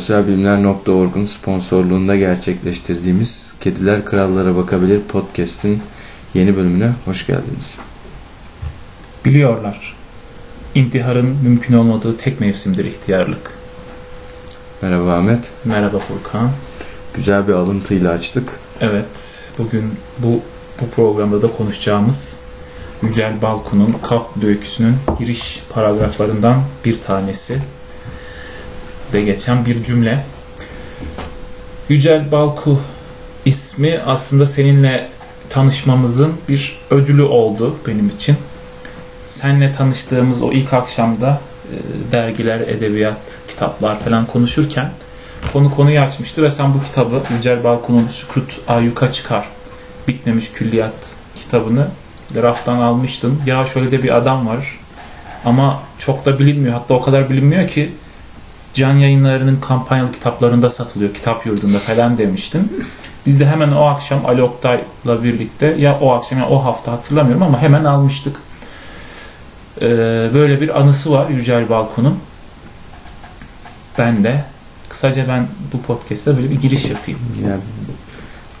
Sosyalbilimler.org'un sponsorluğunda gerçekleştirdiğimiz Kediler Krallara Bakabilir podcast'in yeni bölümüne hoş geldiniz. Biliyorlar. İntiharın mümkün olmadığı tek mevsimdir ihtiyarlık. Merhaba Ahmet. Merhaba Furkan. Güzel bir alıntıyla açtık. Evet, bugün bu bu programda da konuşacağımız Yücel Balkun'un Kaf öyküsünün giriş paragraflarından bir tanesi de geçen bir cümle. Yücel Balku ismi aslında seninle tanışmamızın bir ödülü oldu benim için. Senle tanıştığımız o ilk akşamda e, dergiler, edebiyat, kitaplar falan konuşurken konu konuyu açmıştı ve sen bu kitabı Yücel Balkun'un Sükut Ayyuka Çıkar Bitmemiş Külliyat kitabını raftan almıştın. Ya şöyle de bir adam var ama çok da bilinmiyor. Hatta o kadar bilinmiyor ki can yayınlarının kampanyalı kitaplarında satılıyor. Kitap yurdunda falan demiştin. Biz de hemen o akşam Ali Oktay'la birlikte ya o akşam ya o hafta hatırlamıyorum ama hemen almıştık. Ee, böyle bir anısı var Yücel Balkon'un. Ben de kısaca ben bu podcast'te böyle bir giriş yapayım. Yani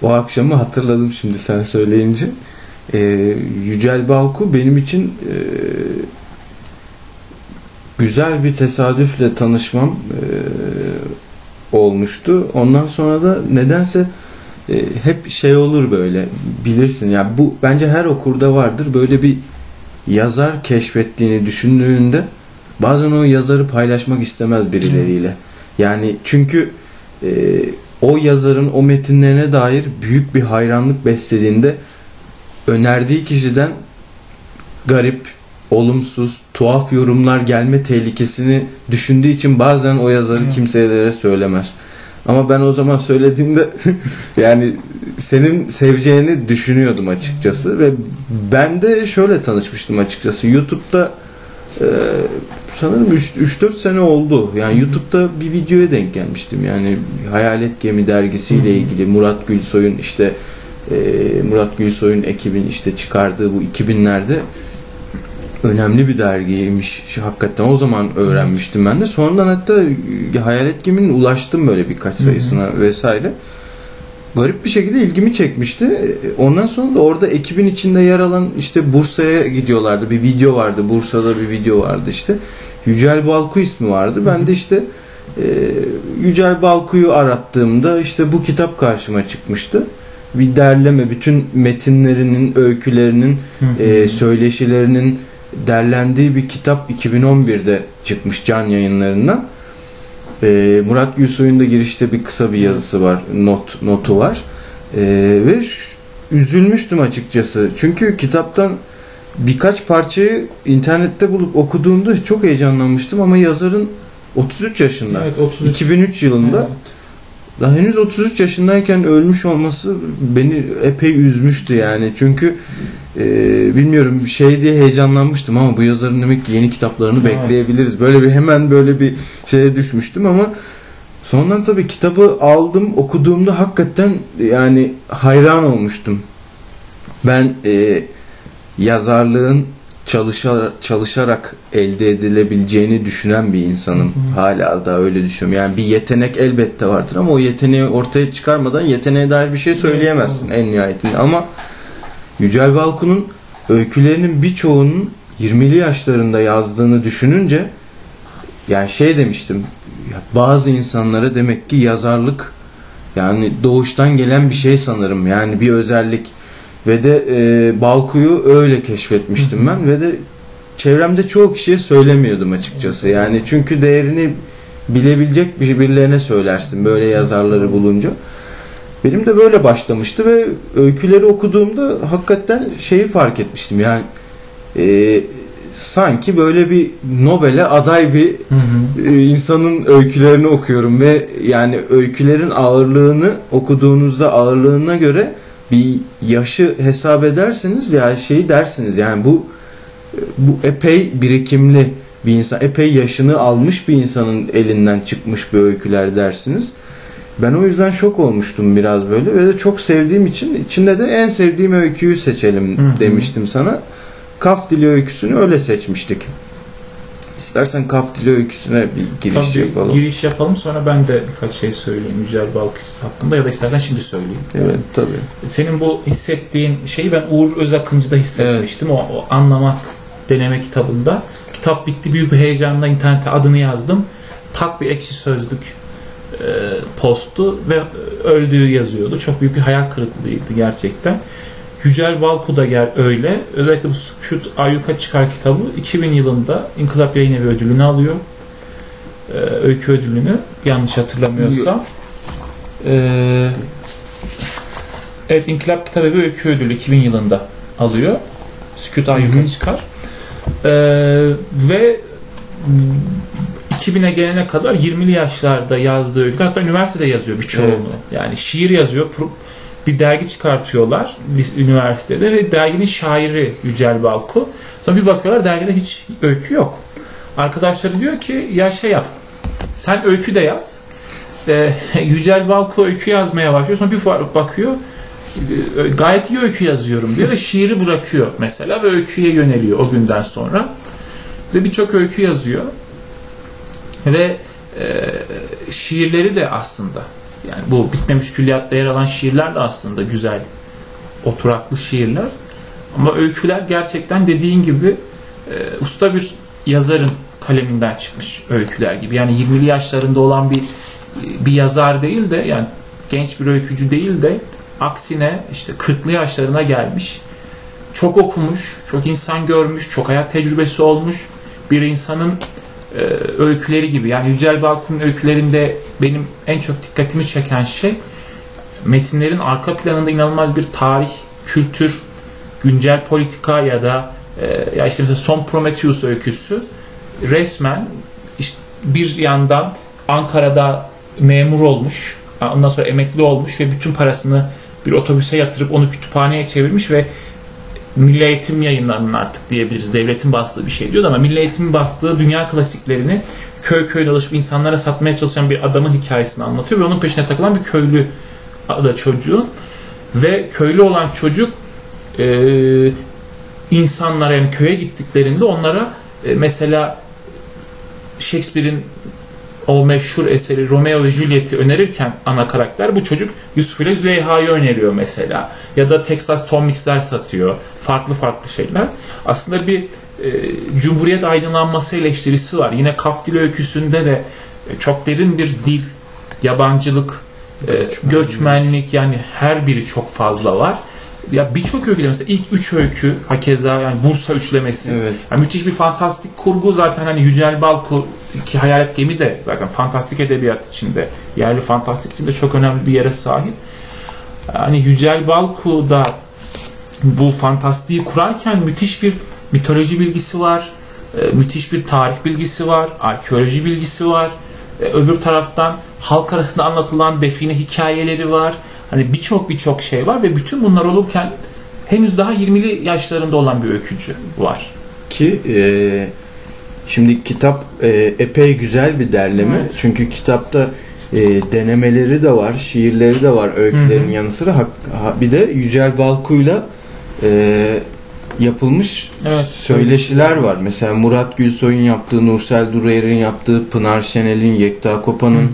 o akşamı hatırladım şimdi sen söyleyince. Ee, Yücel Balku benim için e, güzel bir tesadüfle tanışmam e, olmuştu. Ondan sonra da nedense e, hep şey olur böyle bilirsin. Yani bu bence her okurda vardır. Böyle bir yazar keşfettiğini düşündüğünde bazen o yazarı paylaşmak istemez birileriyle. Yani çünkü e, o yazarın o metinlerine dair büyük bir hayranlık beslediğinde önerdiği kişiden garip, olumsuz, tuhaf yorumlar gelme tehlikesini düşündüğü için bazen o yazarı kimselere söylemez. Ama ben o zaman söylediğimde yani senin seveceğini düşünüyordum açıkçası ve ben de şöyle tanışmıştım açıkçası. YouTube'da e, sanırım 3-4 sene oldu. Yani YouTube'da bir videoya denk gelmiştim. Yani Hayalet Gemi dergisiyle ilgili Murat Gülsoy'un işte e, Murat Gülsoy'un ekibin işte çıkardığı bu 2000'lerde önemli bir dergiymiş. Hakikaten o zaman öğrenmiştim ben de. Sonradan hatta Hayalet Gemi'nin ulaştım böyle birkaç sayısına Hı-hı. vesaire. Garip bir şekilde ilgimi çekmişti. Ondan sonra da orada ekibin içinde yer alan işte Bursa'ya gidiyorlardı. Bir video vardı. Bursa'da bir video vardı işte. Yücel Balku ismi vardı. Ben de işte e, Yücel Balku'yu arattığımda işte bu kitap karşıma çıkmıştı. Bir derleme bütün metinlerinin, öykülerinin, e, söyleşilerinin derlendiği bir kitap 2011'de çıkmış Can Yayınları'ndan. Ee, Murat Gülsoy'un da girişte bir kısa bir yazısı var, not notu var. Ee, ve üzülmüştüm açıkçası. Çünkü kitaptan birkaç parçayı internette bulup okuduğumda çok heyecanlanmıştım ama yazarın 33 yaşında. Evet, 33. 2003 yılında. Evet. Daha henüz 33 yaşındayken ölmüş olması beni epey üzmüştü yani. Çünkü e, bilmiyorum şey diye heyecanlanmıştım ama bu yazarın demek ki yeni kitaplarını evet. bekleyebiliriz. Böyle bir hemen böyle bir şeye düşmüştüm ama sonradan tabii kitabı aldım okuduğumda hakikaten yani hayran olmuştum. Ben e, yazarlığın çalışarak, çalışarak elde edilebileceğini düşünen bir insanım. Hı hı. Hala da öyle düşünüyorum. Yani bir yetenek elbette vardır ama o yeteneği ortaya çıkarmadan yeteneğe dair bir şey söyleyemezsin en nihayetinde. Ama Yücel Balkun'un öykülerinin birçoğunun 20'li yaşlarında yazdığını düşününce yani şey demiştim bazı insanlara demek ki yazarlık yani doğuştan gelen bir şey sanırım. Yani bir özellik. Ve de e, Balku'yu öyle keşfetmiştim ben ve de çevremde çoğu kişiye söylemiyordum açıkçası. Yani çünkü değerini bilebilecek birilerine söylersin böyle yazarları bulunca. Benim de böyle başlamıştı ve öyküleri okuduğumda hakikaten şeyi fark etmiştim. Yani e, sanki böyle bir Nobel'e aday bir Hı hı. e, insanın öykülerini okuyorum ve yani öykülerin ağırlığını okuduğunuzda ağırlığına göre bir yaşı hesap ederseniz ya şeyi dersiniz yani bu bu epey birikimli bir insan epey yaşını almış bir insanın elinden çıkmış bir öyküler dersiniz. Ben o yüzden şok olmuştum biraz böyle ve de çok sevdiğim için içinde de en sevdiğim öyküyü seçelim Hı hı. demiştim sana. Kaf Dili öyküsünü öyle seçmiştik. İstersen Kaf Dili öyküsüne bir giriş Tabii yapalım. giriş yapalım sonra ben de birkaç şey söyleyeyim Yücel Balkız hakkında ya da istersen şimdi söyleyeyim. Evet tabii. Senin bu hissettiğin şeyi ben Uğur Özakıncı'da hissetmiştim. O, o anlamak deneme kitabında. Kitap bitti büyük bir heyecanla internete adını yazdım. Tak bir ekşi sözlük postu ve öldüğü yazıyordu. Çok büyük bir hayal kırıklığıydı gerçekten. Yücel Balku da gel öyle. Özellikle bu Sükut Ayyuka Çıkar kitabı 2000 yılında İnkılap Yayın Evi ödülünü alıyor. E, öykü ödülünü yanlış hatırlamıyorsam. E, evet İnkılap Kitap Evi Öykü Ödülü 2000 yılında alıyor. Sükut Ayyuka Çıkar. E, ve 2000'e gelene kadar 20'li yaşlarda yazdığı öyküler hatta üniversitede yazıyor birçoğunu. Evet. Yani şiir yazıyor. Bir dergi çıkartıyorlar üniversitede ve derginin şairi Yücel Balku. Sonra bir bakıyorlar dergide hiç öykü yok. Arkadaşları diyor ki ya şey yap. Sen öykü de yaz. Ee, Yücel Balku öykü yazmaya başlıyor. Sonra bir bakıyor. e, Gayet iyi öykü yazıyorum diyor ve şiiri bırakıyor mesela ve öyküye yöneliyor o günden sonra. Ve birçok öykü yazıyor. Ve e, şiirleri de aslında yani bu bitmemiş külliyatta yer alan şiirler de aslında güzel oturaklı şiirler. Ama öyküler gerçekten dediğin gibi e, usta bir yazarın kaleminden çıkmış öyküler gibi. Yani 20'li yaşlarında olan bir bir yazar değil de yani genç bir öykücü değil de aksine işte 40'lı yaşlarına gelmiş. Çok okumuş, çok insan görmüş, çok hayat tecrübesi olmuş bir insanın e, öyküleri gibi. Yani Yücel Balkun'un öykülerinde benim en çok dikkatimi çeken şey metinlerin arka planında inanılmaz bir tarih, kültür, güncel politika ya da e, ya işte mesela Son Prometheus öyküsü resmen işte bir yandan Ankara'da memur olmuş, ondan sonra emekli olmuş ve bütün parasını bir otobüse yatırıp onu kütüphaneye çevirmiş ve Milli Eğitim yayınlarının artık diyebiliriz. Devletin bastığı bir şey diyor ama Milli Eğitim'in bastığı dünya klasiklerini köy köy dolaşıp insanlara satmaya çalışan bir adamın hikayesini anlatıyor ve onun peşine takılan bir köylü da çocuğun ve köylü olan çocuk e, insanlara yani köye gittiklerinde onlara e, mesela Shakespeare'in o meşhur eseri Romeo ve Juliet'i önerirken ana karakter bu çocuk Yusuf ile Züleyha'yı öneriyor mesela. Ya da Texas Tom Mix'ler satıyor. Farklı farklı şeyler. Aslında bir e, Cumhuriyet aydınlanması eleştirisi var. Yine Kaf Dili öyküsünde de e, çok derin bir dil, yabancılık, e, Göçmenlik. göçmenlik yani her biri çok fazla var. Ya birçok öyküde mesela ilk üç öykü hakeza yani Bursa üçlemesi Evet. yani müthiş bir fantastik kurgu zaten hani Yücel Balku ki Hayalet Gemi de zaten fantastik edebiyat içinde yerli fantastik içinde çok önemli bir yere sahip. Hani Yücel Balku da bu fantastiği kurarken müthiş bir mitoloji bilgisi var. e, Müthiş bir tarih bilgisi var. Arkeoloji bilgisi var. e, Öbür taraftan halk arasında anlatılan define hikayeleri var. Hani birçok birçok şey var ve bütün bunlar olurken henüz daha 20'li yaşlarında olan bir öykücü var. Ki e, şimdi kitap e, epey güzel bir derleme. Evet. Çünkü kitapta e, denemeleri de var, şiirleri de var öykülerin Hı hı. yanı sıra. Hak- ha- bir de Yücel Balku'yla e, yapılmış Evet, söyleşiler var. Mesela Murat Gülsoy'un yaptığı, Nursel Durayer'in yaptığı, Pınar Şenel'in, Yekta Kopa'nın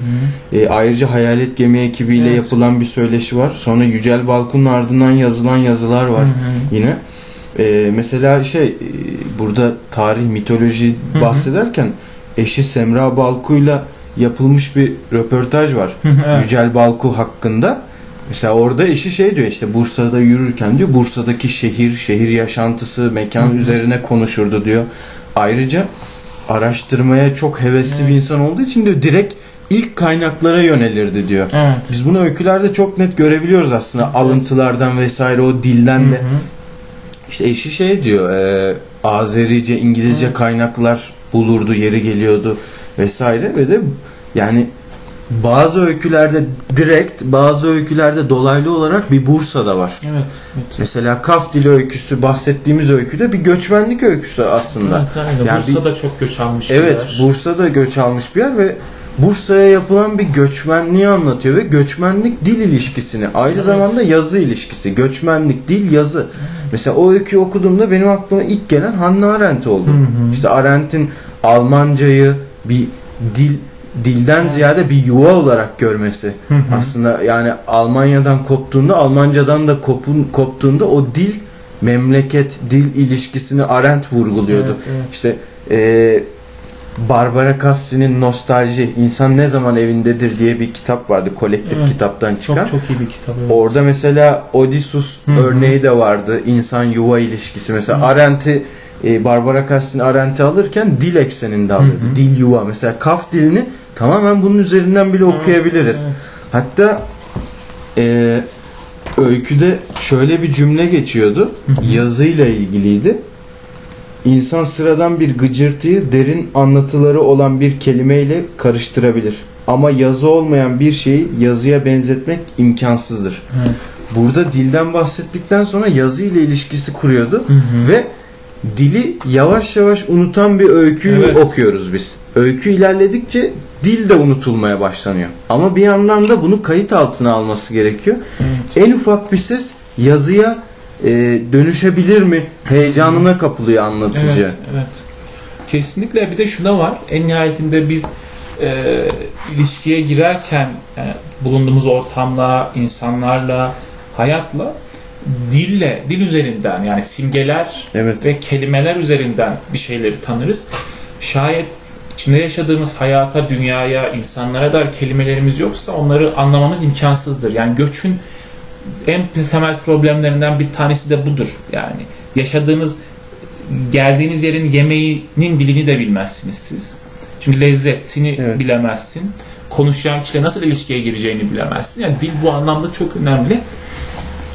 e, ayrıca Hayalet Gemi ekibiyle Evet. yapılan bir söyleşi var. Sonra Yücel Balkun'un ardından yazılan yazılar var Hı hı. yine. Ee, mesela şey e, burada tarih mitoloji Hı hı. bahsederken eşi Semra Balku'yla yapılmış bir röportaj var. Hı hı, evet. Yücel Balku hakkında. Mesela orada eşi şey diyor işte Bursa'da yürürken diyor Bursa'daki şehir, şehir yaşantısı, mekan Hı hı. üzerine konuşurdu diyor. Ayrıca araştırmaya çok hevesli Evet. bir insan olduğu için diyor direkt ilk kaynaklara yönelirdi diyor. Evet. Biz bunu öykülerde çok net görebiliyoruz aslında. Evet. Alıntılardan vesaire o dilden de Hı hı. işte eşi şey diyor e, Azerice, İngilizce Hı. kaynaklar bulurdu, yeri geliyordu vesaire ve de yani bazı öykülerde direkt, bazı öykülerde dolaylı olarak bir Bursa'da var. Evet. evet. Mesela Kaf Dili öyküsü bahsettiğimiz öyküde bir göçmenlik öyküsü aslında. Evet, aynen. Yani Bursa'da çok göç almış bir Evet, yer. Bursa'da göç almış bir yer ve Bursa'ya yapılan bir göçmenliği anlatıyor ve göçmenlik dil ilişkisini, aynı Evet. zamanda yazı ilişkisi, göçmenlik, dil, yazı. Mesela o öyküyü okuduğumda benim aklıma ilk gelen Hannah Arendt oldu. Hı hı. İşte Arendt'in Almancayı bir dil dilden Evet. ziyade bir yuva olarak görmesi. Hı hı. Aslında yani Almanya'dan koptuğunda, Almancadan da kopun, koptuğunda o dil memleket dil ilişkisini Arendt vurguluyordu. Evet, evet. İşte e, Barbara Cassidy'nin Nostalji, İnsan Ne Zaman Evindedir diye bir kitap vardı. Kolektif Evet. kitaptan çıkan. Çok çok iyi bir kitap. Evet. Orada mesela Odysseus Hı hı. örneği de vardı. İnsan yuva ilişkisi. Mesela Hı. Arendt'i e, Barbara Cassidy'nin Arendt'i alırken dil ekseninde alıyordu. Hı hı. Dil yuva. Mesela kaf dilini tamamen bunun üzerinden bile okuyabiliriz. Evet, Hatta e, öyküde şöyle bir cümle geçiyordu. Yazıyla ilgiliydi. İnsan sıradan bir gıcırtıyı derin anlatıları olan bir kelimeyle karıştırabilir. Ama yazı olmayan bir şeyi yazıya benzetmek imkansızdır. evet. Burada dilden bahsettikten sonra yazı ile ilişkisi kuruyordu Hı hı. ve dili yavaş yavaş unutan bir öyküyü Evet. okuyoruz biz. Öykü ilerledikçe dil de unutulmaya başlanıyor. Ama bir yandan da bunu kayıt altına alması gerekiyor. Evet. En ufak bir ses yazıya e, dönüşebilir mi? Heyecanına kapılıyor anlatıcı. Evet, evet. Kesinlikle bir de şu da var. En nihayetinde biz e, ilişkiye girerken yani bulunduğumuz ortamla, insanlarla, hayatla dille, dil üzerinden yani simgeler Evet. ve kelimeler üzerinden bir şeyleri tanırız. Şayet içinde yaşadığımız hayata, dünyaya, insanlara dair kelimelerimiz yoksa onları anlamamız imkansızdır. Yani göçün en temel problemlerinden bir tanesi de budur. Yani yaşadığınız geldiğiniz yerin yemeğinin dilini de bilmezsiniz siz. Çünkü lezzetini Evet. bilemezsin. Konuşan kişiyle nasıl ilişkiye gireceğini bilemezsin. Yani dil bu anlamda çok önemli.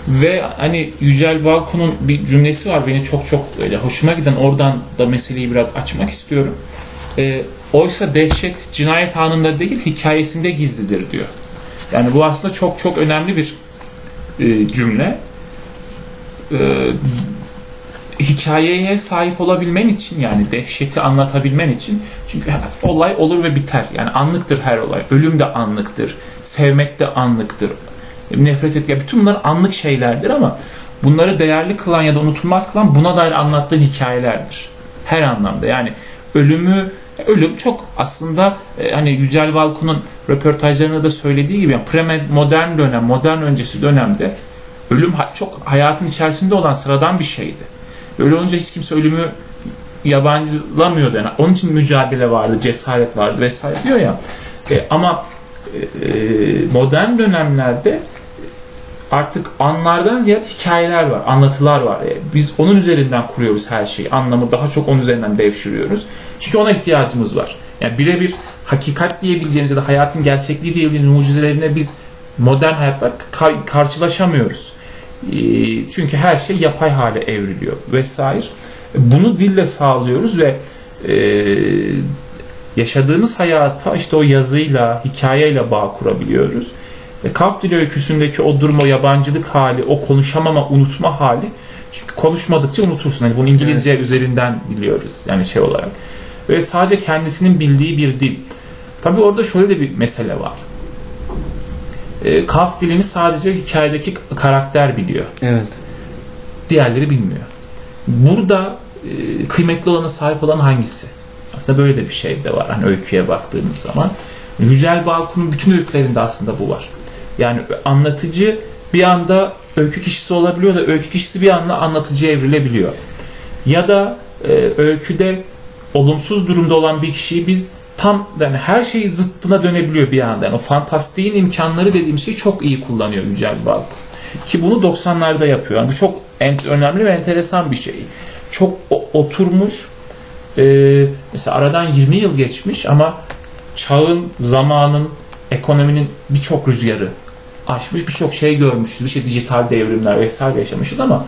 Ve hani Yücel Balkon'un bir cümlesi var beni çok çok öyle hoşuma giden oradan da meseleyi biraz açmak istiyorum. Ee, oysa dehşet cinayet anında değil hikayesinde gizlidir diyor. Yani bu aslında çok çok önemli bir e, cümle. Ee, hikayeye sahip olabilmen için yani dehşeti anlatabilmen için çünkü olay olur ve biter. Yani anlıktır her olay. Ölüm de anlıktır. Sevmek de anlıktır. Nefret et. Ya bütün bunlar anlık şeylerdir ama bunları değerli kılan ya da unutulmaz kılan buna dair anlattığın hikayelerdir. Her anlamda. Yani ölümü ölüm çok aslında e, hani Yücel Valkun'un röportajlarında da söylediği gibi yani pre-modern dönem, modern öncesi dönemde ölüm çok hayatın içerisinde olan sıradan bir şeydi. Öyle olunca hiç kimse ölümü yabancılamıyordu. Yani onun için mücadele vardı, cesaret vardı vesaire diyor ya. E, ama e, modern dönemlerde artık anlardan ziyade hikayeler var, anlatılar var. E, biz onun üzerinden kuruyoruz her şeyi. Anlamı daha çok onun üzerinden devşiriyoruz. Çünkü ona ihtiyacımız var. Yani birebir hakikat diyebileceğimiz ya da hayatın gerçekliği diyebileceğimiz mucizelerine biz modern hayatta kar- karşılaşamıyoruz. E, çünkü her şey yapay hale evriliyor vesaire. Bunu dille sağlıyoruz ve e, yaşadığımız hayata işte o yazıyla, hikayeyle bağ kurabiliyoruz. İşte Kaf Dili öyküsündeki o durum, o yabancılık hali, o konuşamama, unutma hali. Çünkü konuşmadıkça unutursun. Hani bunu İngilizce üzerinden biliyoruz yani şey olarak. Ve sadece kendisinin bildiği bir dil. Tabii orada şöyle de bir mesele var. E, Kaf dilini sadece hikayedeki karakter biliyor. Evet. Diğerleri bilmiyor. Burada e, kıymetli olana sahip olan hangisi? Aslında böyle de bir şey de var. Hani öyküye baktığımız zaman. Yücel Balkun'un bütün öykülerinde aslında bu var. Yani anlatıcı bir anda öykü kişisi olabiliyor da öykü kişisi bir anda anlatıcıya evrilebiliyor. Ya da e, öyküde olumsuz durumda olan bir kişiyi biz tam yani her şeyi zıttına dönebiliyor bir anda. Yani o fantastiğin imkanları dediğim şeyi çok iyi kullanıyor Yücel Balkun. Ki bunu 90'larda yapıyor. Yani bu çok en, önemli ve enteresan bir şey. Çok o- oturmuş. e, mesela aradan 20 yıl geçmiş ama çağın, zamanın, ekonominin birçok rüzgarı aşmış, birçok şey görmüşüz. Bir şey dijital devrimler vesaire yaşamışız ama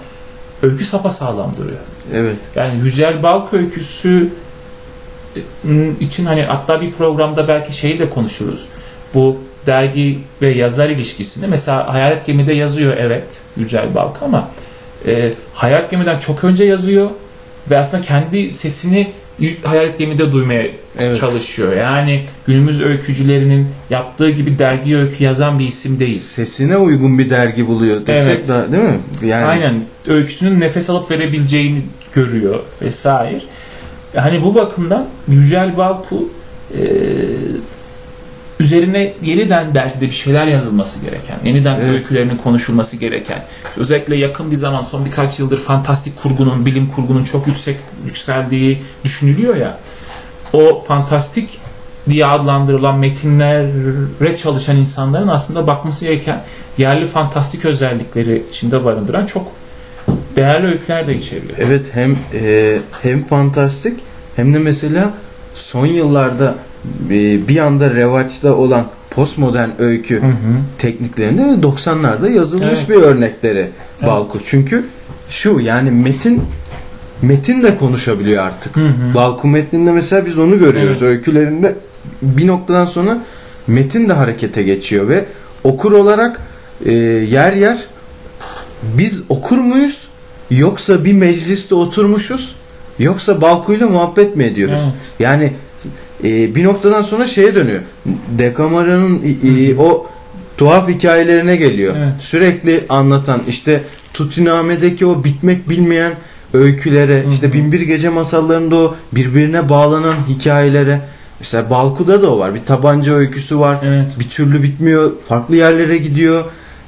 öykü sapasağlam duruyor. Evet. Yani Yücel Balk öyküsü e, için hani hatta bir programda belki şeyi de konuşuruz. Bu dergi ve yazar ilişkisini mesela Hayalet Gemi'de yazıyor evet Yücel Balk ama e, Hayalet Gemi'den çok önce yazıyor ve aslında kendi sesini Hayalet Gemi'de duymaya Evet. çalışıyor. Yani günümüz öykücülerinin yaptığı gibi dergi öykü yazan bir isim değil. Sesine uygun bir dergi buluyor desek Evet. da değil mi? Yani Aynen öyküsünün nefes alıp verebileceğini görüyor vesaire. Hani bu bakımdan Yücel Balku e, üzerine yeniden belki de bir şeyler yazılması gereken, yeniden Evet. öykülerinin konuşulması gereken, özellikle yakın bir zaman son birkaç yıldır fantastik kurgunun, bilim kurgunun çok yüksek yükseldiği düşünülüyor ya. O fantastik diye adlandırılan metinlere çalışan insanların aslında bakması gereken yerli fantastik özellikleri içinde barındıran çok değerli öyküler de içeriyor. evet hem e, hem fantastik hem de mesela son yıllarda bir anda revaçta olan postmodern öykü Hı hı. tekniklerinde 90'larda yazılmış Evet. bir örnekleri Balku. Çünkü şu yani metin metin de konuşabiliyor artık. Hı hı. Balku metninde mesela biz onu görüyoruz. Öykülerinde bir noktadan sonra metin de harekete geçiyor ve okur olarak e, yer yer biz okur muyuz yoksa bir mecliste oturmuşuz yoksa Balku'yla muhabbet mi ediyoruz? Evet. Yani e, bir noktadan sonra şeye dönüyor. Dekamara'nın e, o tuhaf hikayelerine geliyor. Evet. Sürekli anlatan işte Tutiname'deki o bitmek bilmeyen öykülere, Hı işte. Binbir Gece masallarında o birbirine bağlanan hikayelere. Mesela Balku'da da o var. Bir tabanca öyküsü var. Evet. Bir türlü bitmiyor. Farklı yerlere gidiyor.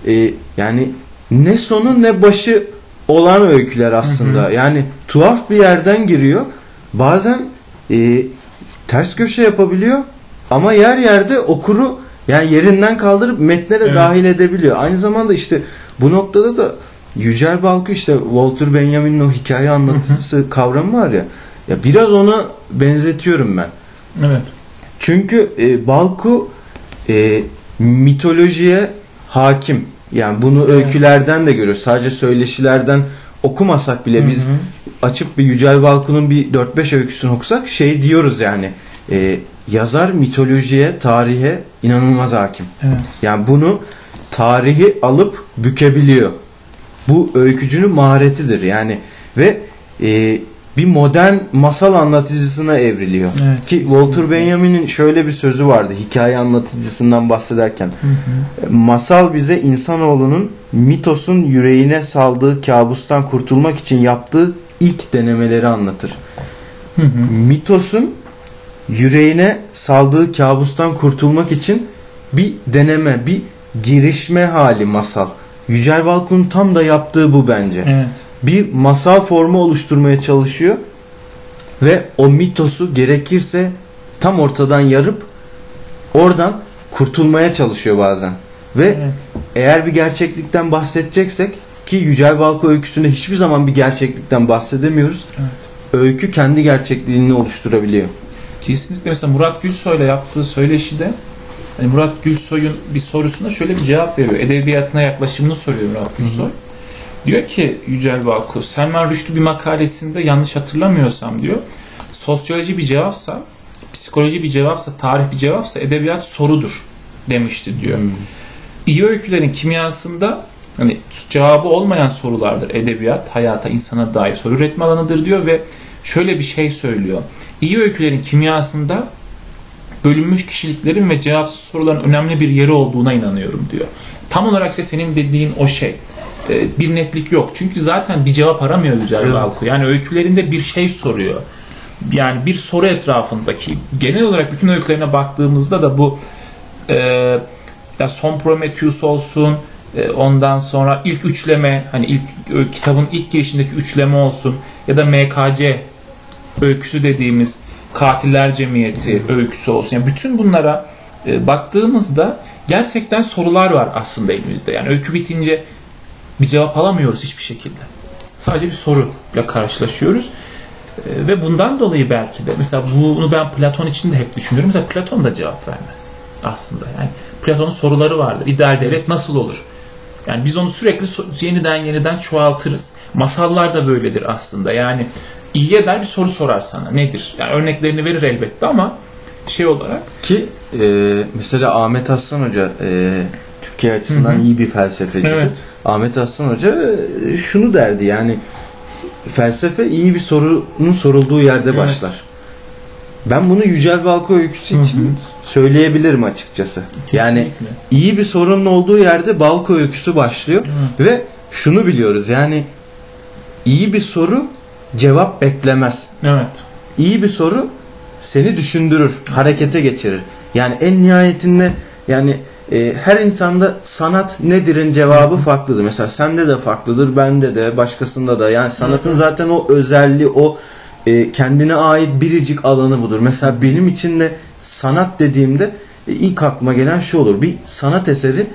E, yani ne sonu ne başı olan öyküler aslında. Hı hı. Yani tuhaf bir yerden giriyor. Bazen e, ters köşe yapabiliyor ama yer yerde okuru yani yerinden kaldırıp metne de Evet. dahil edebiliyor. Aynı zamanda işte bu noktada da Yücel Balkı işte Walter Benjamin'in o hikaye anlatıcısı kavramı var ya ya biraz ona benzetiyorum ben. Evet. Çünkü e, Balku e, mitolojiye hakim. Yani bunu Evet. öykülerden de görüyoruz. Sadece söyleşilerden okumasak bile biz Hı hı. açıp bir Yücel Balkun'un bir 4-5 öyküsünü okusak şey diyoruz yani e, yazar mitolojiye, tarihe inanılmaz hakim. Evet. Yani bunu tarihi alıp bükebiliyor. Bu öykücünün maharetidir yani ve e, bir modern masal anlatıcısına evriliyor. Evet, Ki Walter Benjamin'in şöyle bir sözü vardı hikaye anlatıcısından bahsederken. Hı hı. Masal bize insanoğlunun mitosun yüreğine saldığı kabustan kurtulmak için yaptığı ilk denemeleri anlatır. Hı hı. Mitosun yüreğine saldığı kabustan kurtulmak için bir deneme, bir girişme hali masal. Yücel Balkun'un tam da yaptığı bu bence. Evet. Bir masal formu oluşturmaya çalışıyor ve o mitosu gerekirse tam ortadan yarıp oradan kurtulmaya çalışıyor bazen. Ve Evet. eğer bir gerçeklikten bahsedeceksek ki Yücel Balko öyküsünde hiçbir zaman bir gerçeklikten bahsedemiyoruz. Evet. Öykü kendi gerçekliğini oluşturabiliyor. Kesinlikle mesela Murat Gülsoy'la yaptığı söyleşide hani Murat Gülsoy'un bir sorusuna şöyle bir cevap veriyor. Edebiyatına yaklaşımını soruyor Murat Gülsoy. Diyor ki Yücel Balku, Selman Rüştü bir makalesinde yanlış hatırlamıyorsam diyor. Sosyoloji bir cevapsa, psikoloji bir cevapsa, tarih bir cevapsa edebiyat sorudur demişti diyor. İyi öykülerin kimyasında hani cevabı olmayan sorulardır edebiyat, hayata, insana dair soru üretme alanıdır diyor ve şöyle bir şey söylüyor. İyi öykülerin kimyasında bölünmüş kişiliklerin ve cevapsız soruların önemli bir yeri olduğuna inanıyorum diyor. Tam olarak ise senin dediğin o şey. Ee, Bir netlik yok. Çünkü zaten bir cevap aramıyor Yücel Evet. Balku. Yani öykülerinde bir şey soruyor. Yani bir soru etrafındaki genel olarak bütün öykülerine baktığımızda da bu e, ya son Prometheus olsun e, ondan sonra ilk üçleme hani ilk kitabın ilk girişindeki üçleme olsun ya da MKC öyküsü dediğimiz Katiller Cemiyeti öyküsü olsun. Yani bütün bunlara e, baktığımızda gerçekten sorular var aslında elimizde. Yani öykü bitince bir cevap alamıyoruz hiçbir şekilde. Sadece bir soruyla karşılaşıyoruz. E, ve bundan dolayı belki de mesela bunu ben Platon için de hep düşünüyorum. Mesela Platon da cevap vermez aslında. Yani Platon'un soruları vardır. İdeal devlet nasıl olur? Yani biz onu sürekli yeniden yeniden çoğaltırız. Masallar da böyledir aslında. Yani iyiye der bir soru sorar sana. Nedir? Yani örneklerini verir elbette ama şey olarak Ki e, mesela Ahmet Aslan Hoca e, Türkiye açısından Hı hı. iyi bir felsefecidir. Evet. Ahmet Aslan Hoca e, şunu derdi yani felsefe iyi bir sorunun sorulduğu yerde Evet. başlar. Ben bunu Yücel Balko öyküsü Hı hı. için söyleyebilirim açıkçası. Yani kesinlikle. iyi bir sorunun olduğu yerde Balko öyküsü başlıyor Evet. ve şunu biliyoruz yani iyi bir soru cevap beklemez. evet. İyi bir soru seni düşündürür, harekete geçirir. Yani en nihayetinde yani e, her insanda sanat nedir'in cevabı farklıdır. Mesela sende de farklıdır, bende de, başkasında da. Yani sanatın zaten o özelliği, o e, kendine ait biricik alanı budur. Mesela benim için de sanat dediğimde e, ilk aklıma gelen şu olur. Bir sanat eseri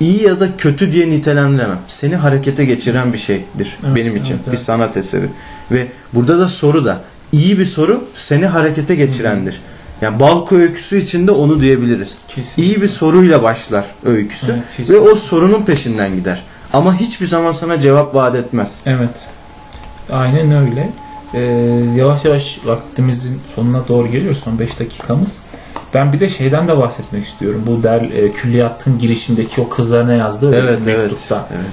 iyi ya da kötü diye nitelendiremem. Seni harekete geçiren bir şeydir Evet, benim için. evet, evet. Bir sanat eseri. Ve burada da soru da iyi bir soru seni harekete geçirendir. Yani Balko öyküsü için de onu diyebiliriz. Kesin. İyi bir soruyla başlar öyküsü Evet, ve o sorunun peşinden gider. Ama hiçbir zaman sana cevap vaat etmez. Evet. Aynen öyle. Ee, yavaş yavaş vaktimizin sonuna doğru geliyoruz. Son 5 dakikamız. Ben bir de şeyden de bahsetmek istiyorum. Bu der e, külliyatın girişindeki o kızlarına yazdığı Evet, evet, mektupta. evet.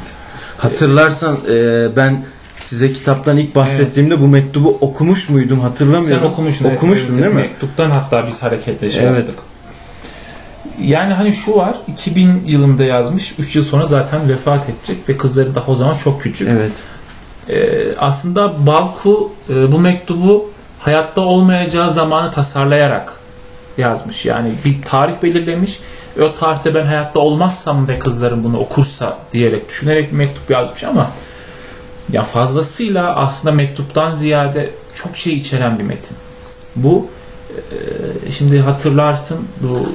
Hatırlarsan e, ben size kitaptan ilk bahsettiğimde bu mektubu okumuş muydum Sen hatırlamıyorum. okumuştun. evet, Okumuştun evet, değil mi? Mektuptan hatta biz hareketle şey Evet. yaptık. Yani hani şu var 2000 yılında yazmış 3 yıl sonra zaten vefat edecek ve kızları daha o zaman çok küçük. Evet. Ee, aslında Balku e, bu mektubu hayatta olmayacağı zamanı tasarlayarak yazmış. Yani bir tarih belirlemiş ve o tarihte ben hayatta olmazsam ve kızlarım bunu okursa diyerek düşünerek bir mektup yazmış ama ya fazlasıyla aslında mektuptan ziyade çok şey içeren bir metin. Bu e, şimdi hatırlarsın bu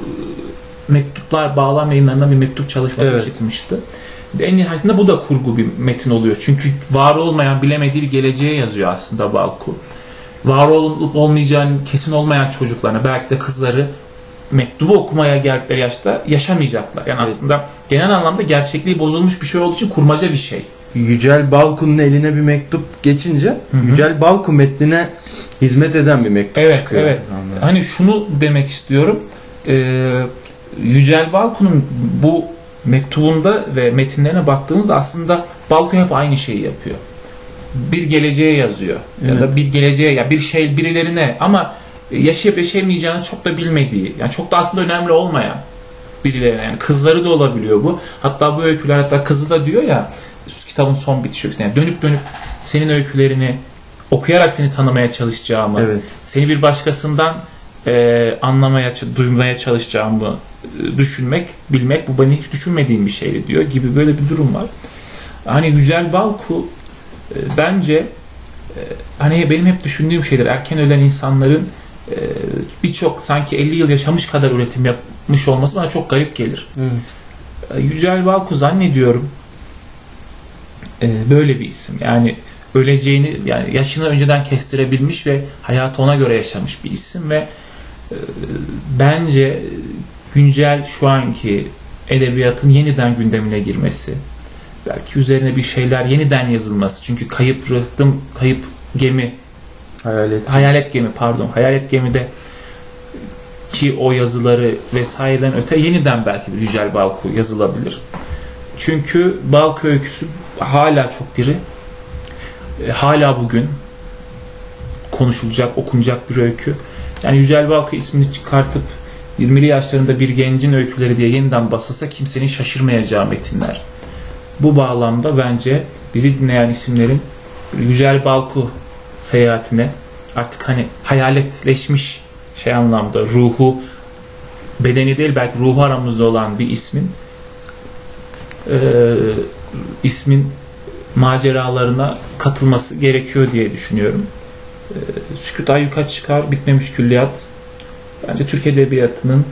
mektuplar bağlam yayınlarına bir mektup çalışması Evet. çıkmıştı. En nihayetinde bu da kurgu bir metin oluyor. Çünkü var olmayan, bilemediği bir geleceğe yazıyor aslında Balku. Var olup olmayacağını kesin olmayan çocuklarına, belki de kızları mektubu okumaya geldikleri yaşta yaşamayacaklar. Yani Evet. aslında genel anlamda gerçekliği bozulmuş bir şey olduğu için kurmaca bir şey. Yücel Balkun'un eline bir mektup geçince Hı hı. Yücel Balkun metnine hizmet eden bir mektup Evet, çıkıyor. evet. Anladım. Hani şunu demek istiyorum. Ee, Yücel Balku'nun bu mektubunda ve metinlerine baktığımızda aslında Balku hep aynı şeyi yapıyor. Bir geleceğe yazıyor. Ya Evet. da bir geleceğe ya bir şey birilerine ama yaşayıp yaşayamayacağını çok da bilmediği, yani çok da aslında önemli olmayan birilerine yani kızları da olabiliyor bu. Hatta bu öyküler hatta kızı da diyor ya kitabın son bitiş öyküsü. Yani dönüp dönüp senin öykülerini okuyarak seni tanımaya çalışacağımı, Evet. seni bir başkasından e, anlamaya, duymaya çalışacağımı e, düşünmek, bilmek bu benim hiç düşünmediğim bir şeydi diyor gibi böyle bir durum var. Hani Yücel Balku bence e, hani benim hep düşündüğüm şeydir. Erken ölen insanların e, birçok sanki 50 yıl yaşamış kadar üretim yapmış olması bana çok garip gelir. Evet. E, Yücel Balku zannediyorum böyle bir isim. Yani öleceğini yani yaşını önceden kestirebilmiş ve hayatı ona göre yaşamış bir isim ve bence güncel şu anki edebiyatın yeniden gündemine girmesi belki üzerine bir şeyler yeniden yazılması çünkü kayıp rıhtım kayıp gemi Hayalet. hayalet gemi pardon hayalet gemide ki o yazıları vesaireden öte yeniden belki bir Yücel Balku yazılabilir. Çünkü Balku öyküsü hala çok diri. E, hala bugün konuşulacak, okunacak bir öykü. Yani Yücel Balku ismini çıkartıp 20'li yaşlarında bir gencin öyküleri diye yeniden basılsa kimsenin şaşırmayacağı metinler. Bu bağlamda bence bizi dinleyen isimlerin Yücel Balku seyahatine artık hani hayaletleşmiş şey anlamda ruhu bedeni değil belki ruhu aramızda olan bir ismin e, ismin maceralarına katılması gerekiyor diye düşünüyorum. E, Sükut ayyuka çıkar, bitmemiş külliyat. Bence Türk Edebiyatı'nın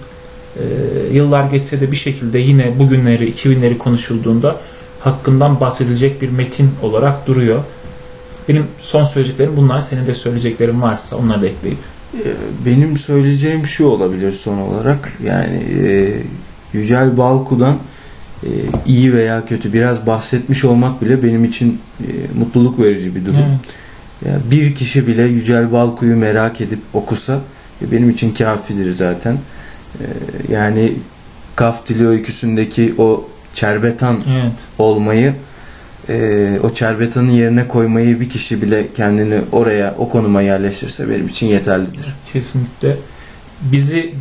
e, yıllar geçse de bir şekilde yine bugünleri, 2000'leri konuşulduğunda hakkından bahsedilecek bir metin olarak duruyor. Benim son söyleyeceklerim bunlar. Senin de söyleyeceklerin varsa onları da ekleyip. Ee, Benim söyleyeceğim şu olabilir son olarak. Yani e, Yücel Balku'dan e, iyi veya kötü biraz bahsetmiş olmak bile benim için e, mutluluk verici bir durum. Evet. Ya bir kişi bile Yücel Balku'yu merak edip okusa e, benim için kafidir zaten. E, yani Kaf Dili öyküsündeki o çerbetan Evet. olmayı e, o çerbetanın yerine koymayı bir kişi bile kendini oraya o konuma yerleştirse benim için yeterlidir. Kesinlikle. Bizi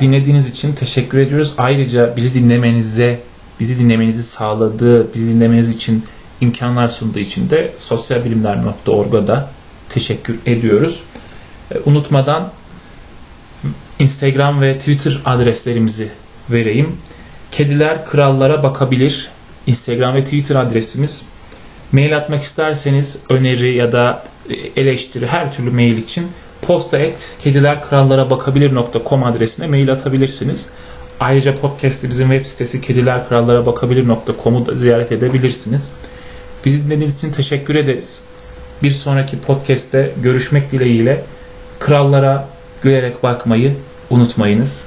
dinlediğiniz için teşekkür ediyoruz. Ayrıca bizi dinlemenize, bizi dinlemenizi sağladığı, bizi dinlemeniz için imkanlar sunduğu için de sosyalbilimler.org'a da teşekkür ediyoruz. E, Unutmadan Instagram ve Twitter adreslerimizi vereyim. Kediler krallara bakabilir. Instagram ve Twitter adresimiz. Mail atmak isterseniz öneri ya da eleştiri her türlü mail için posta et kedilerkrallara bakabilir.com adresine mail atabilirsiniz. Ayrıca podcast'i bizim web sitesi kedilerkrallara bakabilir.com'u da ziyaret edebilirsiniz. Bizi dinlediğiniz için teşekkür ederiz. Bir sonraki podcast'te görüşmek dileğiyle krallara gülerek bakmayı unutmayınız.